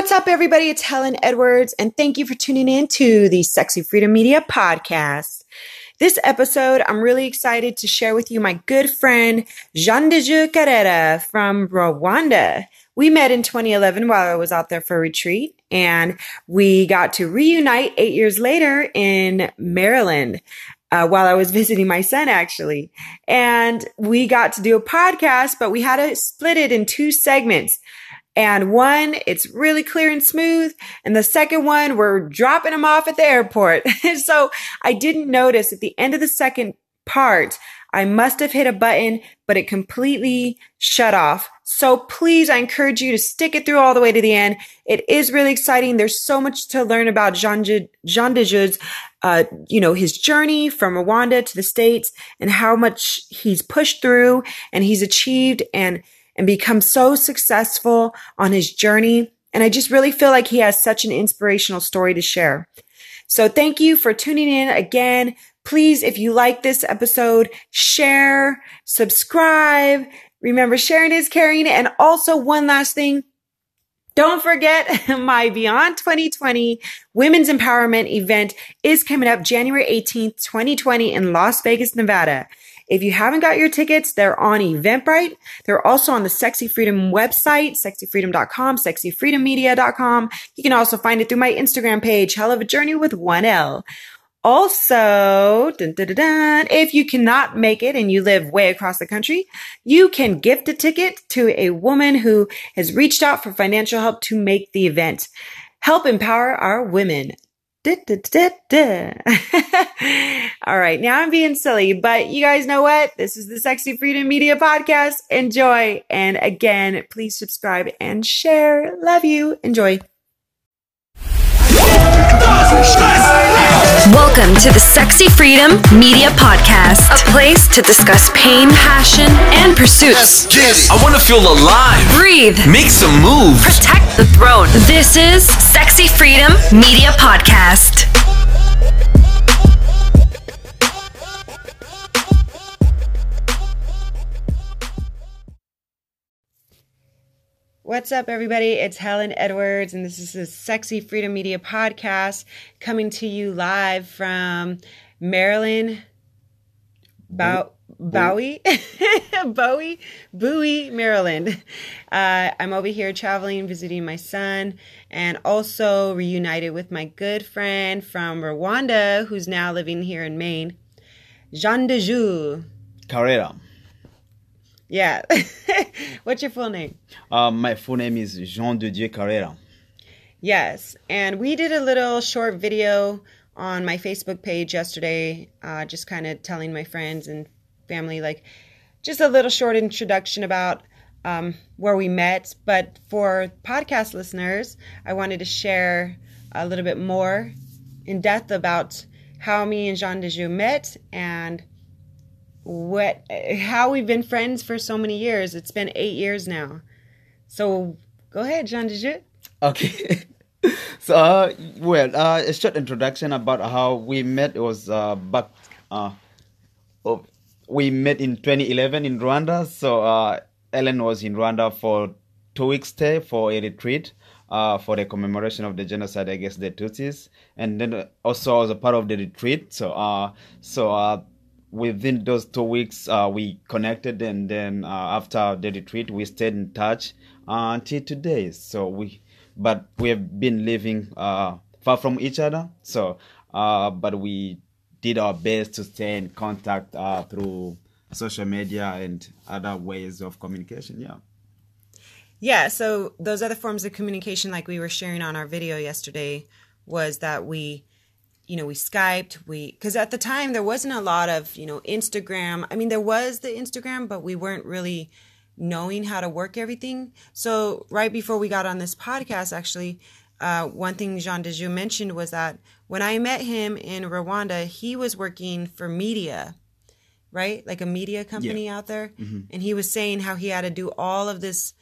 what's up, everybody? It's Helen Edwards, and thank you for tuning in to the Sexy Freedom Media podcast. This episode, I'm really excited to share with you my good friend, Jean de Dieu Carrera from Rwanda. We met in 2011 while I was out there for a retreat, and we got to reunite eight years later in Maryland. Uh, while I was visiting my son, actually. And we got to do a podcast, but we had to split it in two segments. And one, it's really clear and smooth. And the second one, we're dropping them off at the airport. so I didn't notice at the end of the second part, I must have hit a button, but it completely shut off. So please, I encourage you to stick it through all the way to the end. It is really exciting. There's so much to learn about Jean, Jean de uh, you know, his journey from Rwanda to the States and how much he's pushed through and he's achieved and and become so successful on his journey. And I just really feel like he has such an inspirational story to share. So thank you for tuning in again. Please, if you like this episode, share, subscribe. Remember, sharing is caring. And also one last thing. Don't forget my Beyond 2020 Women's Empowerment event is coming up January 18th, 2020 in Las Vegas, Nevada. If you haven't got your tickets, they're on Eventbrite. They're also on the Sexy Freedom website, sexyfreedom.com, sexyfreedommedia.com. You can also find it through my Instagram page, Hell of a Journey with one L. Also, dun, dun, dun, if you cannot make it and you live way across the country, you can gift a ticket to a woman who has reached out for financial help to make the event. Help empower our women. Da, da, da, All right, now I'm being silly, but you guys know what? This is the Sexy Freedom Media Podcast. Enjoy. And again, please subscribe and share. Love you. Enjoy. Welcome to the Sexy Freedom Media Podcast, a place to discuss pain, passion, and pursuits. I want to feel alive. Breathe. Make some moves. Protect the throne. This is Freedom Media Podcast. What's up, everybody? It's Helen Edwards, and this is the Sexy Freedom Media Podcast coming to you live from Maryland, Bow- Bowie, Bowie, Bowie, Maryland. Uh, I'm over here traveling, visiting my son, and also reunited with my good friend from Rwanda, who's now living here in Maine, Jean de Dieu. Carrera. Yeah. What's your full name? Uh, my full name is Jean de Dieu Carrera. Yes. And we did a little short video on my Facebook page yesterday, uh, just kind of telling my friends and family, like, just a little short introduction about um, where we met. But for podcast listeners, I wanted to share a little bit more in depth about how me and Jean de Dieu met and what how we've been friends for so many years. It's been eight years now. So go ahead, Jean de Dieu. Okay. so, uh, well, uh, a short introduction about how we met it was uh, back. Uh, oh, we met in 2011 in Rwanda. So uh, Ellen was in Rwanda for two weeks stay for a retreat. Uh, for the commemoration of the genocide against the Tutsis, and then also I was a part of the retreat. So, uh, so uh, within those two weeks uh, we connected and then uh, after the retreat we stayed in touch uh, until today so we but we have been living far from each other so but we did our best to stay in contact through social media and other ways of communication yeah yeah so those other forms of communication like we were sharing on our video yesterday was that we you know, we Skyped, we, because at the time there wasn't a lot of, you know, Instagram. I mean, there was the Instagram, but we weren't really knowing how to work everything. So, right before we got on this podcast, actually, uh, one thing Jean de Dieu mentioned was that when I met him in Rwanda, he was working for media, right? Like a media company Yeah. out there. Mhm. And he was saying how he had to do all of this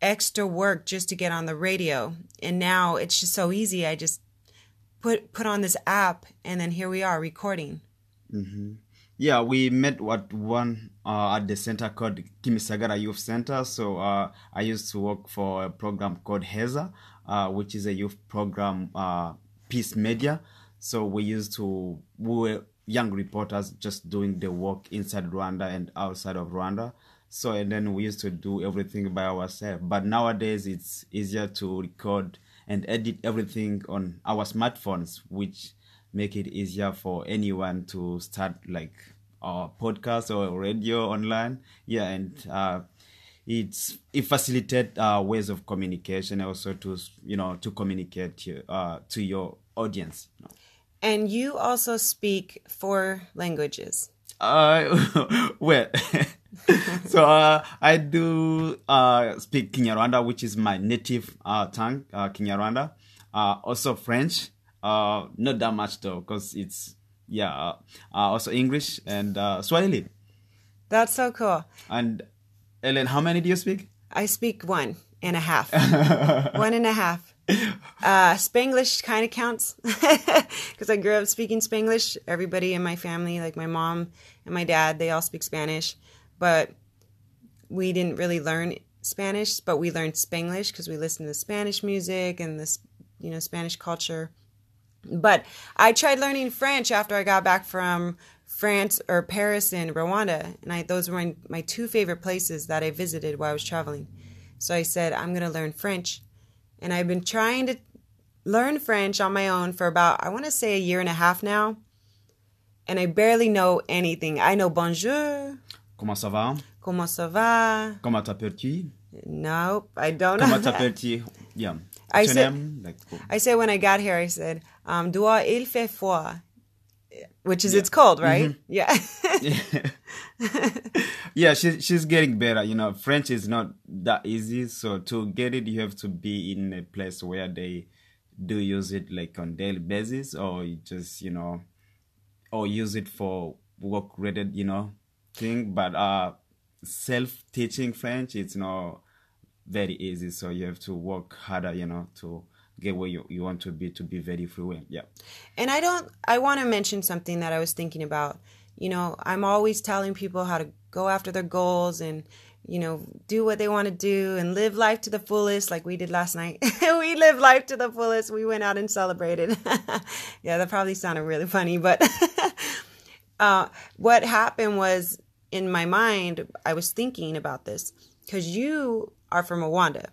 extra work just to get on the radio. And now it's just so easy. I just put put on this app and then here we are recording. hmm Yeah, we met at one uh, at the center called Kimisagara Youth Center. So uh, I used to work for a program called HEZA, uh, which is a youth program, uh, Peace Media. So we used to we were young reporters just doing the work inside Rwanda and outside of Rwanda. So and then we used to do everything by ourselves. But nowadays it's easier to record and edit everything on our smartphones, which make it easier for anyone to start like a podcast or radio online. Yeah, and uh, it's it facilitates uh, ways of communication also to you know to communicate uh, to your audience. you know. And you also speak four languages. Uh, well, so uh, I do uh, speak Kinyarwanda, which is my native uh, tongue, uh, Kinyarwanda. Uh, also French, uh, not that much though, because it's yeah. Uh, also English and uh, Swahili. That's so cool. And Ellen, how many do you speak? I speak one and a half. one and a half. Uh, Spanglish kind of counts because I grew up speaking Spanglish. Everybody in my family, like my mom and my dad, they all speak Spanish, but we didn't really learn Spanish, but we learned Spanglish because we listened to Spanish music and this, you know, Spanish culture. But I tried learning French after I got back from France or Paris and Rwanda, and I those were my, my two favorite places that I visited while I was traveling. So I said I'm going to learn French, and I've been trying to learn French on my own for about I want to say a year and a half now, and I barely know anything. I know bonjour, Comment ça va? comment ça va? Comment t'appelles-tu? Nope, I don't know. Comment t'appelles-tu? Yeah. I said-? Like, I said when I got here, I said, um, "Dehors il fait froid," which is it's cold, right? Yeah. yeah, she's she's getting better. You know, French is not that easy. So to get it, you have to be in a place where they do use it like on daily basis, or you just you know, or use it for work related, you know, thing. But uh, self teaching French, it's not very easy. So you have to work harder, you know, to get where you, you want to be to be very fluent. Yeah. And I don't, I want to mention something that I was thinking about. You know, I'm always telling people how to go after their goals and, you know, do what they want to do and live life to the fullest, like we did last night. we lived life to the fullest. We went out and celebrated. yeah, that probably sounded really funny, but uh, what happened was in my mind, I was thinking about this because you are from Rwanda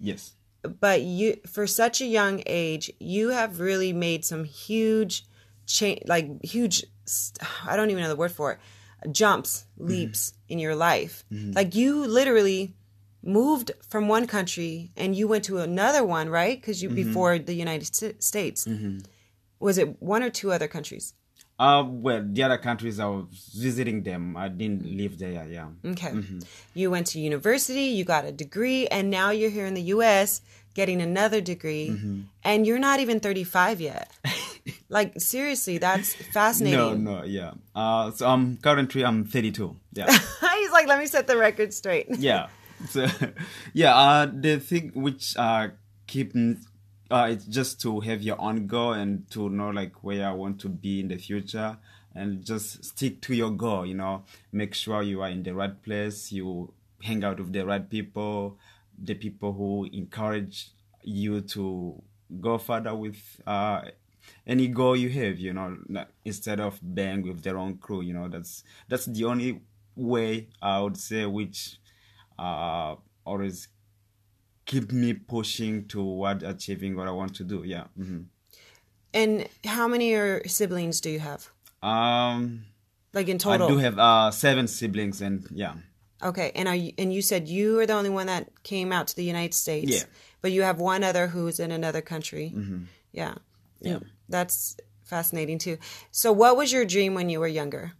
Yes. But you for such a young age you have really made some huge change like huge i don't even know the word for it jumps mm-hmm. leaps in your life. Mm-hmm. Like you literally moved from one country and you went to another one right? Because you mm-hmm. before the united St- states. Was it one or two other countries Uh, well, the other countries I was visiting them. I didn't live there. Yeah. Okay. You went to university, you got a degree, and now you're here in the US getting another degree, and you're not even 35 yet. like, seriously, that's fascinating. No, no, yeah. Uh, so I'm currently I'm 32. Yeah, He's like, let me set the record straight. yeah. So, yeah. Uh, the thing which uh keep uh it's just to have your own goal and to know like where I want to be in the future and just stick to your goal. You know, make sure you are in the right place. You hang out with the right people, the people who encourage you to go further with uh any goal you have you know instead of bang with the wrong crew you know that's that's the only way i would say which uh always keep me pushing toward achieving what i want to do yeah hmm And how many your siblings do you have? um Like in total, i do have uh seven siblings and yeah okay. And are you, and you said you are the only one that came out to the United States. Yeah. But you have one other who's in another country. Yeah. Yeah. That's fascinating too. So what was your dream when you were younger?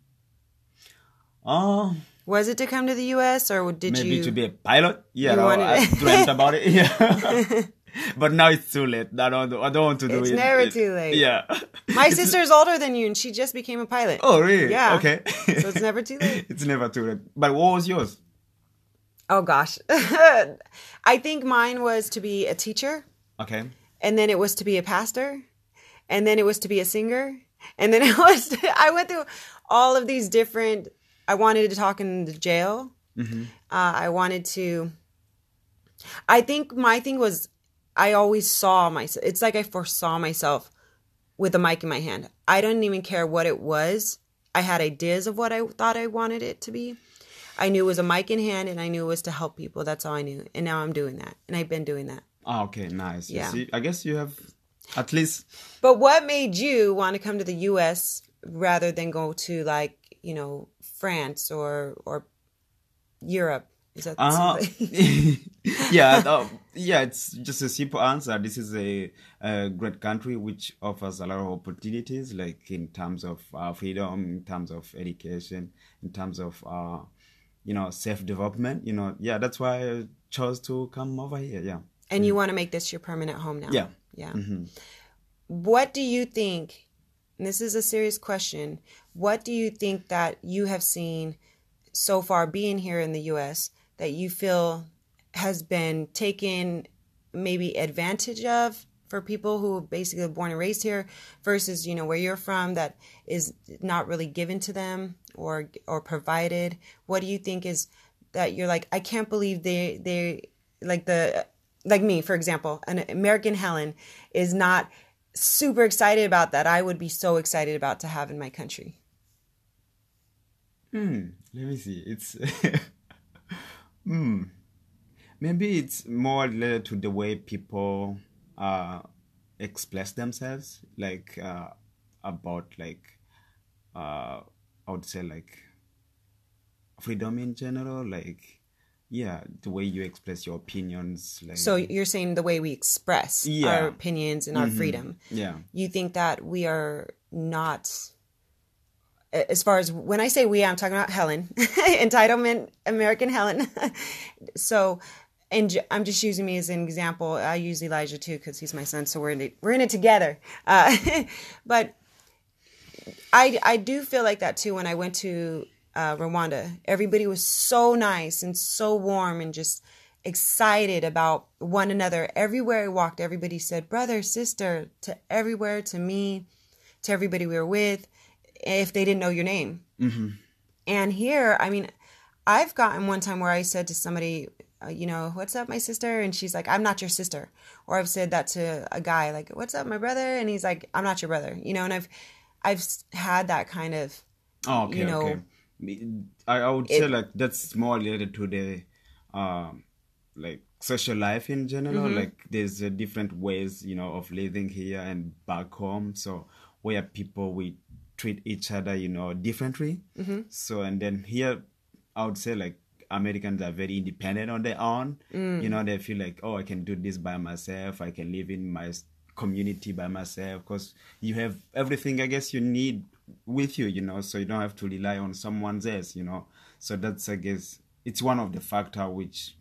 uh Was it to come to the U.S. or did maybe you? to be a pilot yeah You I, wanted I dreamt about it yeah but now it's too late i don't i don't want to do It's it It's never It- too late. yeah My It's- sister's older than you, and she just became a pilot. oh really Yeah. okay So it's never too late. it's never too late but what was yours Oh gosh, I think mine was to be a teacher, okay and then it was to be a pastor, and then it was to be a singer, and then it was. I went through all of these different. I wanted to talk in the jail. Uh, I wanted to. I think my thing was, I always saw myself. It's like I foresaw myself with a mic in my hand. I didn't even care what it was. I had ideas of what I thought I wanted it to be. I knew it was a mic in hand, and I knew it was to help people. That's all I knew. And now I'm doing that, and I've been doing that. Ah, okay, nice. Yeah. see, I guess you have at least. But what made you want to come to the U.S. rather than go to like you know France or or Europe? Is that Uh, something? yeah, yeah. It's just a simple answer. This is a, a great country which offers a lot of opportunities, like in terms of uh, freedom, in terms of education, in terms of uh, you know self development. You know, yeah. That's why I chose to come over here. Yeah. and you want to make this your permanent home now? Yeah. Yeah. What do you think? And this is a serious question. What do you think that you have seen so far being here in the U.S. that you feel has been taken maybe advantage of for people who basically born and raised here versus you know where you're from that is not really given to them or or provided what do you think is that you're like i can't believe they they like the like me for example an american helen is not super excited about that i would be so excited about to have in my country Hmm. Let me see. It's hmm. Maybe it's more related to the way people uh express themselves, like uh about like uh I would say like freedom in general, like yeah, the way you express your opinions, like so you're saying the way we express Yeah. our opinions and our freedom yeah. you think that we are not as far as when I say we, I'm talking about Helen, entitlement, American Helen. so, and I'm just using me as an example. I use Elijah too because he's my son, so we're in it, we're in it together. Uh, but I I do feel like that too when I went to uh, Rwanda. Everybody was so nice and so warm and just excited about one another. Everywhere I walked, everybody said brother, sister to everywhere to me, to everybody we were with, if they didn't know your name. And here, I mean, I've gotten one time where I said to somebody, uh, you know, what's up, my sister? And she's like, I'm not your sister. Or I've said that to a guy, like, what's up, my brother? And he's like, I'm not your brother. You know, and I've, I've had that kind of, Oh, okay, you know, okay. I, I would say like that's more related to the um like social life in general. Mm-hmm. Like there's uh, different ways, you know, of living here and back home. So where people we treat each other, you know, differently. Mm-hmm. So and then here, I would say like Americans are very independent on their own. Mm. You know, they feel like, oh, I can do this by myself. I can live in my community by myself because you have everything I guess you need with you. You know, so you don't have to rely on someone else. You know, so that's I guess it's one of the factor which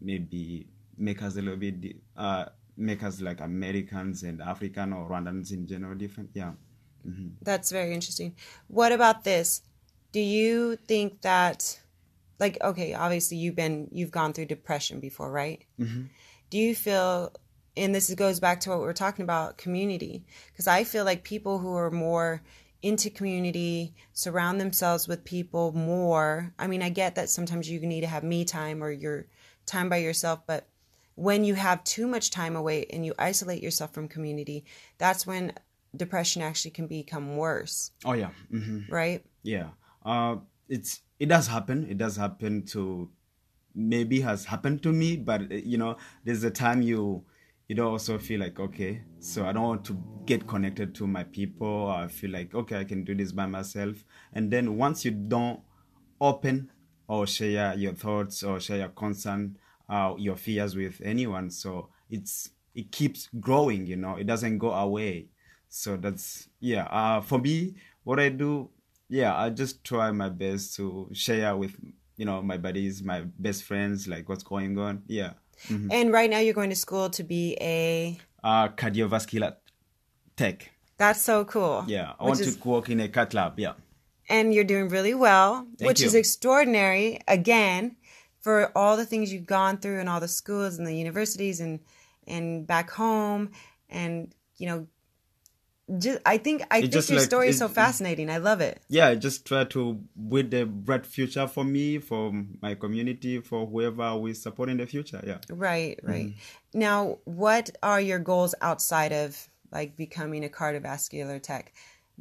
maybe make us a little bit uh make us like Americans and African or Rwandans in general different. Yeah. That's very interesting. What about this? Do you think that, like, okay, obviously you've been, you've gone through depression before, right? Mm-hmm. Do you feel, and this goes back to what we were talking about, community, because I feel like people who are more into community surround themselves with people more. I mean, I get that sometimes you need to have me time or your time by yourself, but when you have too much time away and you isolate yourself from community, that's when depression actually can become worse, Oh yeah. hmm right? Yeah. Uh, it's it does happen. It does happen to maybe has happened to me, but uh, you know, there's a time you you don't also feel like okay, so I don't want to get connected to my people. I feel like okay, I can do this by myself, and then once you don't open or share your thoughts or share your concern, uh, your fears with anyone, so it's it keeps growing. You know, it doesn't go away. So that's yeah. Uh, for me, what I do, yeah, I just try my best to share with you know my buddies, my best friends, like what's going on. Yeah. And right now you're going to school to be a. Uh, cardiovascular tech. That's so cool. Yeah, I want is- to work in a cath lab. Yeah. and you're doing really well, Thank which is extraordinary. Again, for all the things you've gone through and all the schools and the universities and and back home, and you know, just, I think I think just your like- story is so it- fascinating. I love it. yeah, I just try to build a bright future for me, for my community, for whoever we support in the future. Yeah. Right, right. Mm-hmm. Now, what are your goals outside of like becoming a cardiovascular tech?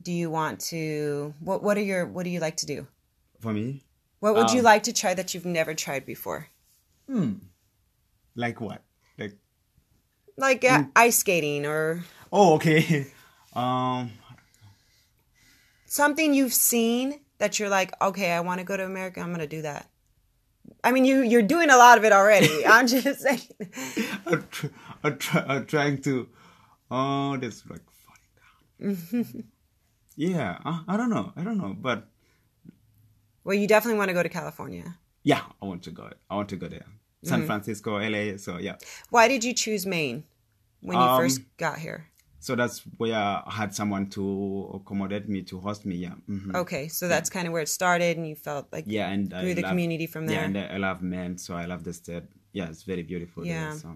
Do you want to what what are your what do you like to do? For me, What would you Um, like to try that you've never tried before? Hmm. Like what? Like Like uh, ice skating or oh, okay. um, something you've seen that you're like, okay, I want to go to America. I'm going to do that. I mean, you you're doing a lot of it already. I'm just saying. I'm, tr- I'm, try- I'm trying to. Oh, that's like down. yeah, uh, I don't know. I don't know, but Well, you definitely want to go to California. yeah, I want to go. I want to go there. San Francisco, LA. So yeah, Why did you choose Maine when you Um, first got here? So that's where I had someone to accommodate me to host me. Yeah, hmm Okay, so that's kind of where it started, and you felt like yeah, and I the love- community from there. Yeah, and I love Maine, so I love the state. Yeah, it's very beautiful. Yeah. there, so.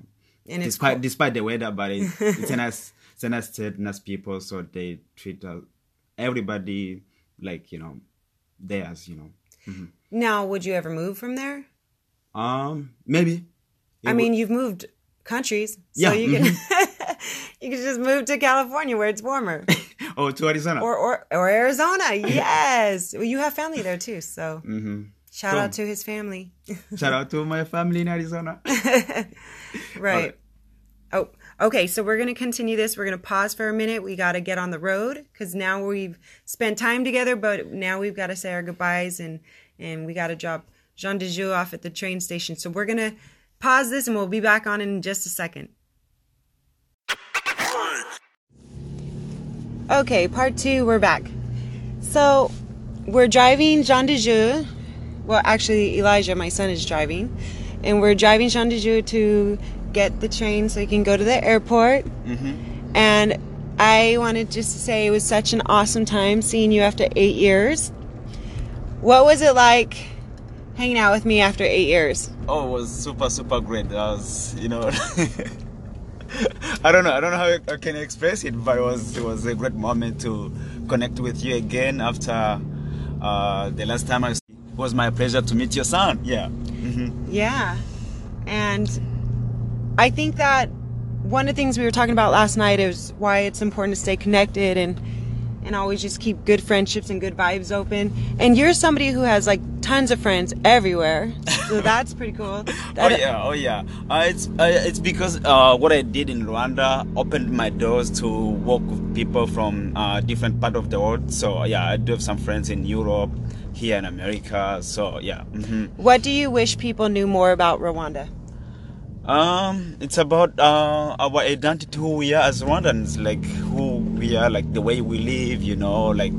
and it's despite cool. despite the weather, but it, it's a nice it's a nice state, nice people, so they treat uh, everybody like you know theirs. You know, now. Would you ever move from there? um, maybe. I mean, you've moved countries, so Yeah, you can you can just move to California where it's warmer, oh, to Arizona. or or or Arizona. Yes, well, you have family there too, so hmm shout Cool. out to his family. Shout out to my family in Arizona. Right. Oh, okay. So we're going to continue this. We're going to pause for a minute. We got to get on the road because now we've spent time together, but now we've got to say our goodbyes and and we got to drop Jean de Dieu off at the train station. So we're going to pause this and we'll be back on in just a second. Okay, part two. We're back. So we're driving Jean de Dieu. Well, actually, Elijah, my son, is driving, and we're driving Jean de Dieu to get the train so he can go to the airport. Mm-hmm. And I wanted just to say it was such an awesome time seeing you after eight years. What was it like hanging out with me after eight years? Oh, it was super, super great. I was, you know, I don't know, I don't know how I can express it, but it was, it was a great moment to connect with you again after uh, the last time I. It was my pleasure to meet your son. Yeah. Yeah. And I think that one of the things we were talking about last night is why it's important to stay connected and and always just keep good friendships and good vibes open. And you're somebody who has like tons of friends everywhere. So that's pretty cool. Oh yeah, oh yeah. Uh, it's uh, it's because uh, what I did in Rwanda opened my doors to work with people from uh, different part of the world. So yeah, I do have some friends in Europe, here in America. So yeah. hmm What do you wish people knew more about Rwanda? Um, it's about uh, our identity, who we are as Rwandans, like who we are, like the way we live, you know, like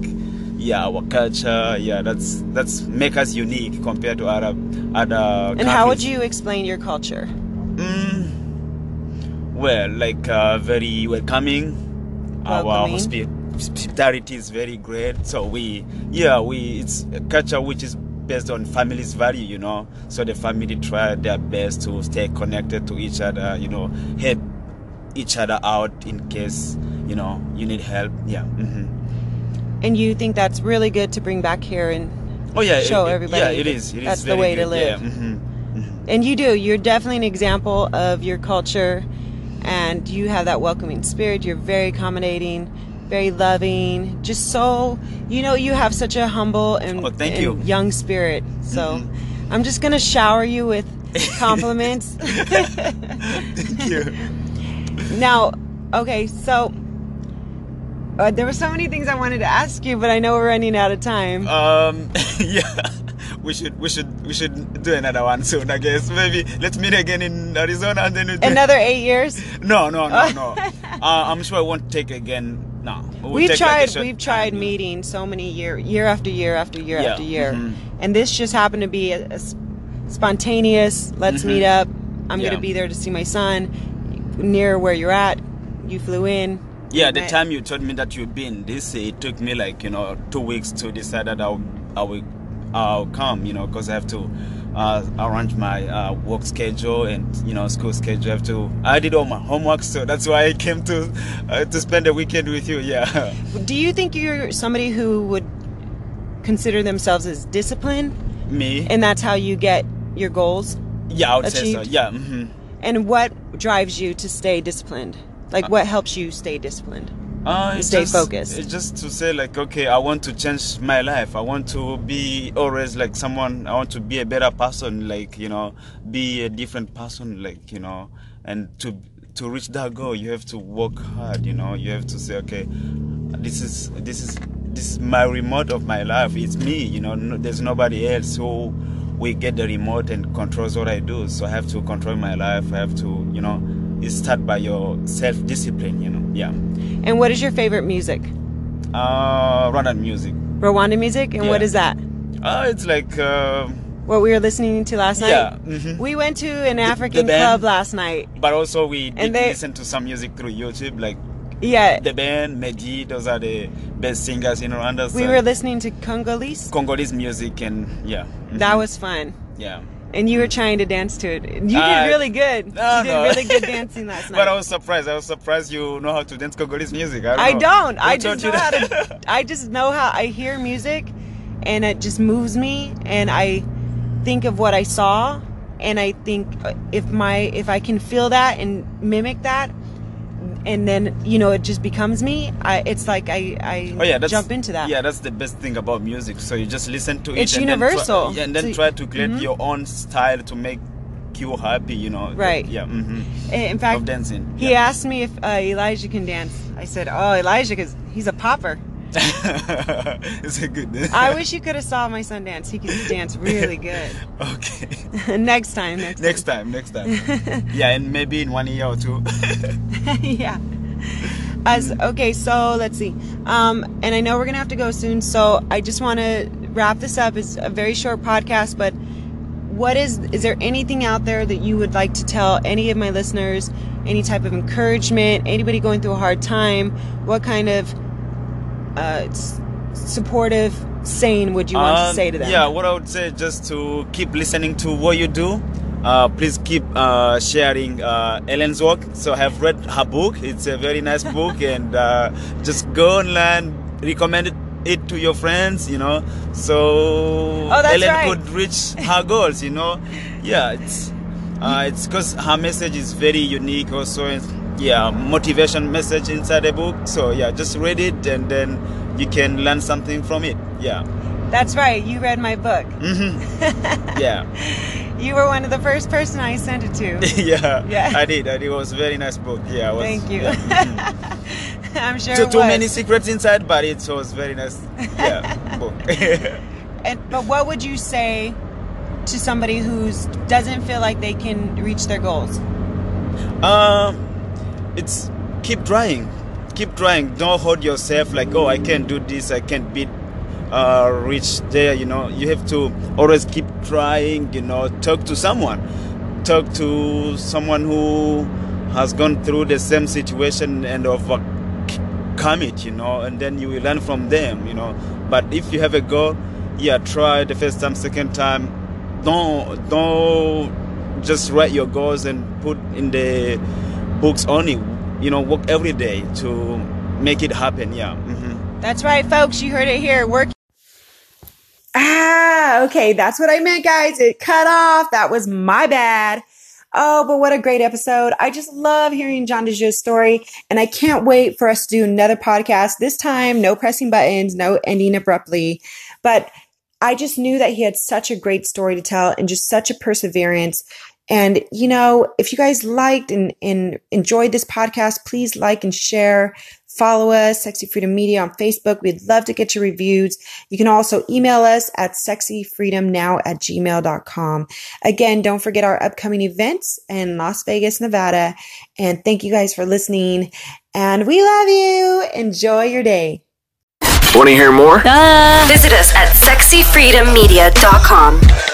yeah, our culture. Yeah, that's that's make us unique compared to other other. And how would you explain your culture? Mm, well, like uh, very welcoming. Our Welcoming. hospi- hospitality is very great. So we, yeah, we it's a culture which is based on family's value, you know. So the family try their best to stay connected to each other, you know, help each other out in case you know you need help. Yeah. hmm And you think that's really good to bring back here and Oh yeah. Show it- it- everybody Yeah, it that is. It is that's the very way to live. Yeah. hmm And you do. You're definitely an example of your culture, and you have that welcoming spirit. You're very accommodating, very loving. Just so you know, you have such a humble and, Oh, thank and you. Mm-hmm. young spirit. So I'm just gonna shower you with compliments. Thank you. now, okay, so. Uh, there were so many things I wanted to ask you, but I know we're running out of time. Um, yeah, we should we should we should do another one soon. I guess maybe let's meet again in Arizona and then we do- Another eight years. No, no, no, no. uh, I'm sure I won't take again. No, We'll we've take like tried we've tried meeting so many year year after year after year Yeah, after year mhm. and this just happened to be a spontaneous let's meet up i'm Mm-hmm. Yeah. gonna be there to see my son near where you're at you flew in Yeah, the time you told me that you've been this, it took me like you know two weeks to decide that I'll I will I'll come. You know, because I have to uh, arrange my uh, work schedule and you know school schedule. I have to. I did all my homework, so that's why I came to uh, to spend the weekend with you. Yeah. Do you think you're somebody who would consider themselves as disciplined, Me. and that's how you get your goals? yeah, I would say so. achieved? Yeah. hmm And what drives you to stay disciplined? Like, what helps you stay disciplined? Uh, stay just, focused. It's just to say like, okay, I want to change my life. I want to be always like someone. I want to be a better person. Like you know, be a different person. Like you know, and to to reach that goal, you have to work hard. You know, you have to say, okay, this is this is this is my remote of my life. It's me. You know, no, there's nobody else who we get the remote and controls what I do. So I have to control my life. I have to, you know, it start by your self discipline. You know, yeah. And what is your favorite music? Uh, Rwandan music. Rwanda music? And what Yeah. is that? Uh, it's like uh, What we were listening to last night? Yeah, mhm. We went to an African band. club last night. but also we did they- listen to some music through YouTube, like Yeah. The Ben Meddy. Those are the best singers in Rwanda. we were listening to Congolese. Congolese music, and yeah, mhm, That was fun. yeah. And you were trying to dance to it. You Uh, did really good. no, you did no. really good dancing last night. But I was surprised. I was surprised you know how to dance Congolese music. I don't. I don't. I just know how to. I just know how I hear music, and it just moves me, and I think of what I saw, and I think uh, if my if I can feel that and mimic that, and then you know it just becomes me. I it's like I I Oh yeah, jump into that. Yeah, that's the best thing about music. So you just listen to it. It's and universal. Then try, and then So- mm-hmm. try to create your own style to make you happy. You know. Right. Yeah. hmm In fact, Of dancing. he yeah. asked me if uh, Elijah can dance. I said, "Oh, Elijah, because he's a popper." it's a good. I wish you could have saw my son dance. He could dance really good. Okay. next time, next, next time. Next time. yeah, and maybe in one year or two. yeah. As okay, so let's see. Um, and I know we're gonna have to go soon, so I just want to wrap this up. It's a very short podcast, but what is is there anything out there that you would like to tell any of my listeners? Any type of encouragement? Anybody going through a hard time? What kind of uh, supportive saying would you want to Um, say to them? Yeah, what I would say just to keep listening to what you do. Uh, please keep uh, sharing uh, Ellen's work. So I have read her book. It's a very nice book, and uh, just go online, recommend it, it to your friends. You know, so Oh, Ellen right. could reach her goals. You know, yeah, it's uh, it's because her message is very unique. Also, yeah, motivation message inside the book. So yeah, just read it, and then you can learn something from it. Yeah. That's right. You read my book. yeah You were one of the first person I sent it to. yeah Yeah. i did i did it was a very nice book yeah was, Thank you. yeah. I'm sure too, too many secrets inside but it was very nice yeah book And but what would you say to somebody who doesn't feel like they can reach their goals? um it's keep trying. Keep trying. Don't hold yourself like oh i can't do this. I can't beat uh reach there. You know you have to always keep trying you know. Talk to someone. Talk to someone who has gone through the same situation and overcome it you know and then you will learn from them you know. But if you have a goal yeah try the first time second time. Don't don't just write your goals and put in the books only you know work every day to make it happen yeah hmm That's right, folks. You heard it here. Work. Ah, okay. That's what I meant, guys. It cut off. That was my bad. Oh, but what a great episode. I just love hearing Jean de Dieu's story and I can't wait for us to do another podcast. This time, no pressing buttons, no ending abruptly, but I just knew that he had such a great story to tell and just such a perseverance. And, you know, if you guys liked and, and enjoyed this podcast, please like and share. Follow us, Sexy Freedom Media on Facebook. We'd love to get your reviews. You can also email us at sexyfreedomnow at gmail.com. Again, don't forget our upcoming events in Las Vegas, Nevada. And thank you guys for listening. And we love you. Enjoy your day. Want to hear more? Visit us at sexyfreedommedia.com.